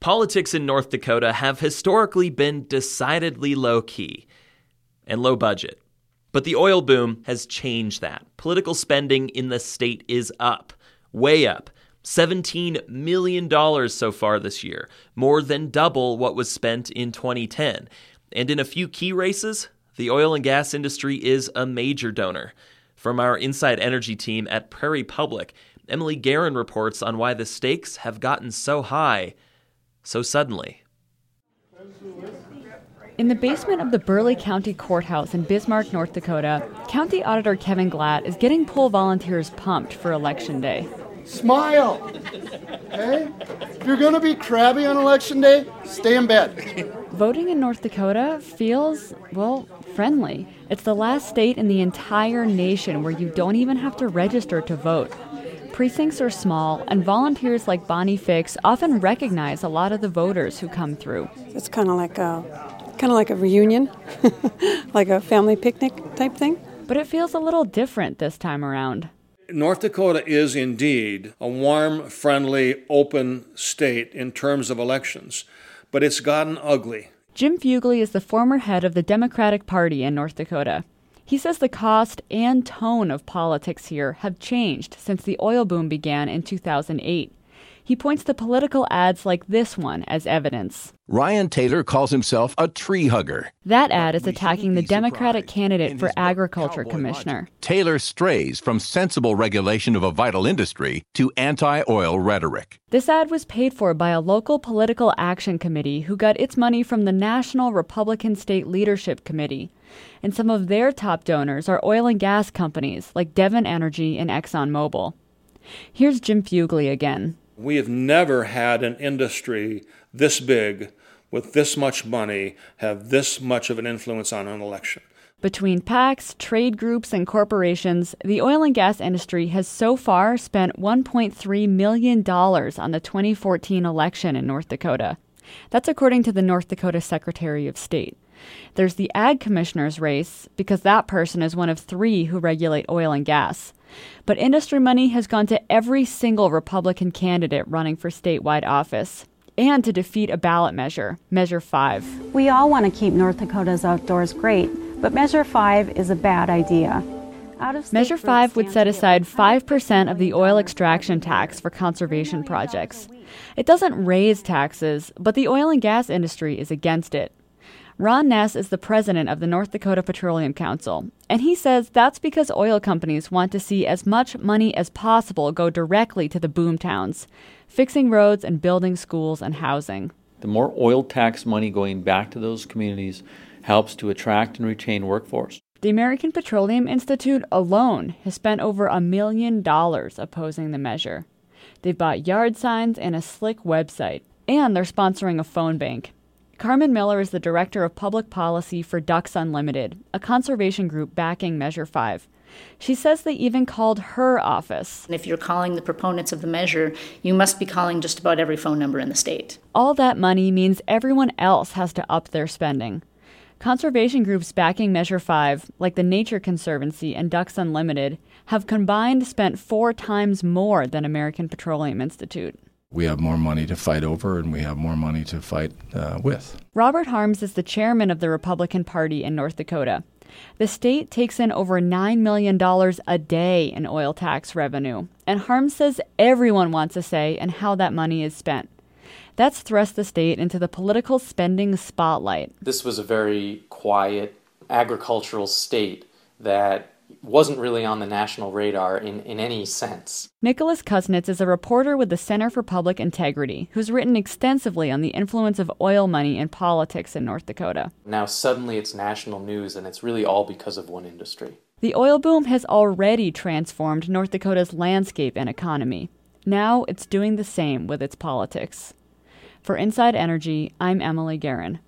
Politics in North Dakota have historically been decidedly low key and low budget. But the oil boom has changed that. Political spending in the state is up, way up. $17 million so far this year, more than double what was spent in 2010. And in a few key races, the oil and gas industry is a major donor. From our Inside Energy team at Prairie Public, Emily Guerin reports on why the stakes have gotten so high so suddenly. In the basement of the Burleigh County Courthouse in Bismarck, North Dakota, County Auditor Kevin Glatt is getting poll volunteers pumped for Election Day. Smile. Okay? If you're going to be crabby on election day, stay in bed. Voting in North Dakota feels, well, friendly. It's the last state in the entire nation where you don't even have to register to vote. Precincts are small, and volunteers like Bonnie Fix often recognize a lot of the voters who come through. It's kind of like a kind of like a reunion, like a family picnic type thing. But it feels a little different this time around. North Dakota is indeed a warm, friendly, open state in terms of elections, but it's gotten ugly. Jim Fuglie is the former head of the Democratic Party in North Dakota. He says the cost and tone of politics here have changed since the oil boom began in 2008. He points to political ads like this one as evidence. Ryan Taylor calls himself a tree hugger. That ad is attacking the Democratic candidate for agriculture commissioner. Taylor strays from sensible regulation of a vital industry to anti oil rhetoric. This ad was paid for by a local political action committee who got its money from the National Republican State Leadership Committee. And some of their top donors are oil and gas companies like Devon Energy and ExxonMobil. Here's Jim Fuglie again. We have never had an industry this big with this much money have this much of an influence on an election. Between PACs, trade groups, and corporations, the oil and gas industry has so far spent $1.3 million on the 2014 election in North Dakota. That's according to the North Dakota Secretary of State. There's the Ag Commissioner's race, because that person is one of three who regulate oil and gas. But industry money has gone to every single Republican candidate running for statewide office and to defeat a ballot measure, Measure 5. We all want to keep North Dakota's outdoors great, but Measure 5 is a bad idea. Measure 5 would set aside 5% of the oil extraction tax for conservation projects. It doesn't raise taxes, but the oil and gas industry is against it. Ron Ness is the president of the North Dakota Petroleum Council, and he says that's because oil companies want to see as much money as possible go directly to the boom towns, fixing roads and building schools and housing. The more oil tax money going back to those communities helps to attract and retain workforce. The American Petroleum Institute alone has spent over a million dollars opposing the measure. They've bought yard signs and a slick website, and they're sponsoring a phone bank. Carmen Miller is the director of public policy for Ducks Unlimited, a conservation group backing Measure 5. She says they even called her office. If you're calling the proponents of the measure, you must be calling just about every phone number in the state. All that money means everyone else has to up their spending. Conservation groups backing Measure 5, like the Nature Conservancy and Ducks Unlimited, have combined spent four times more than American Petroleum Institute we have more money to fight over and we have more money to fight uh, with. Robert Harms is the chairman of the Republican Party in North Dakota. The state takes in over $9 million a day in oil tax revenue, and Harms says everyone wants a say in how that money is spent. That's thrust the state into the political spending spotlight. This was a very quiet agricultural state that wasn't really on the national radar in, in any sense. Nicholas Kusnetz is a reporter with the Center for Public Integrity who's written extensively on the influence of oil money in politics in North Dakota. Now, suddenly it's national news, and it's really all because of one industry. The oil boom has already transformed North Dakota's landscape and economy. Now it's doing the same with its politics. For Inside Energy, I'm Emily Guerin.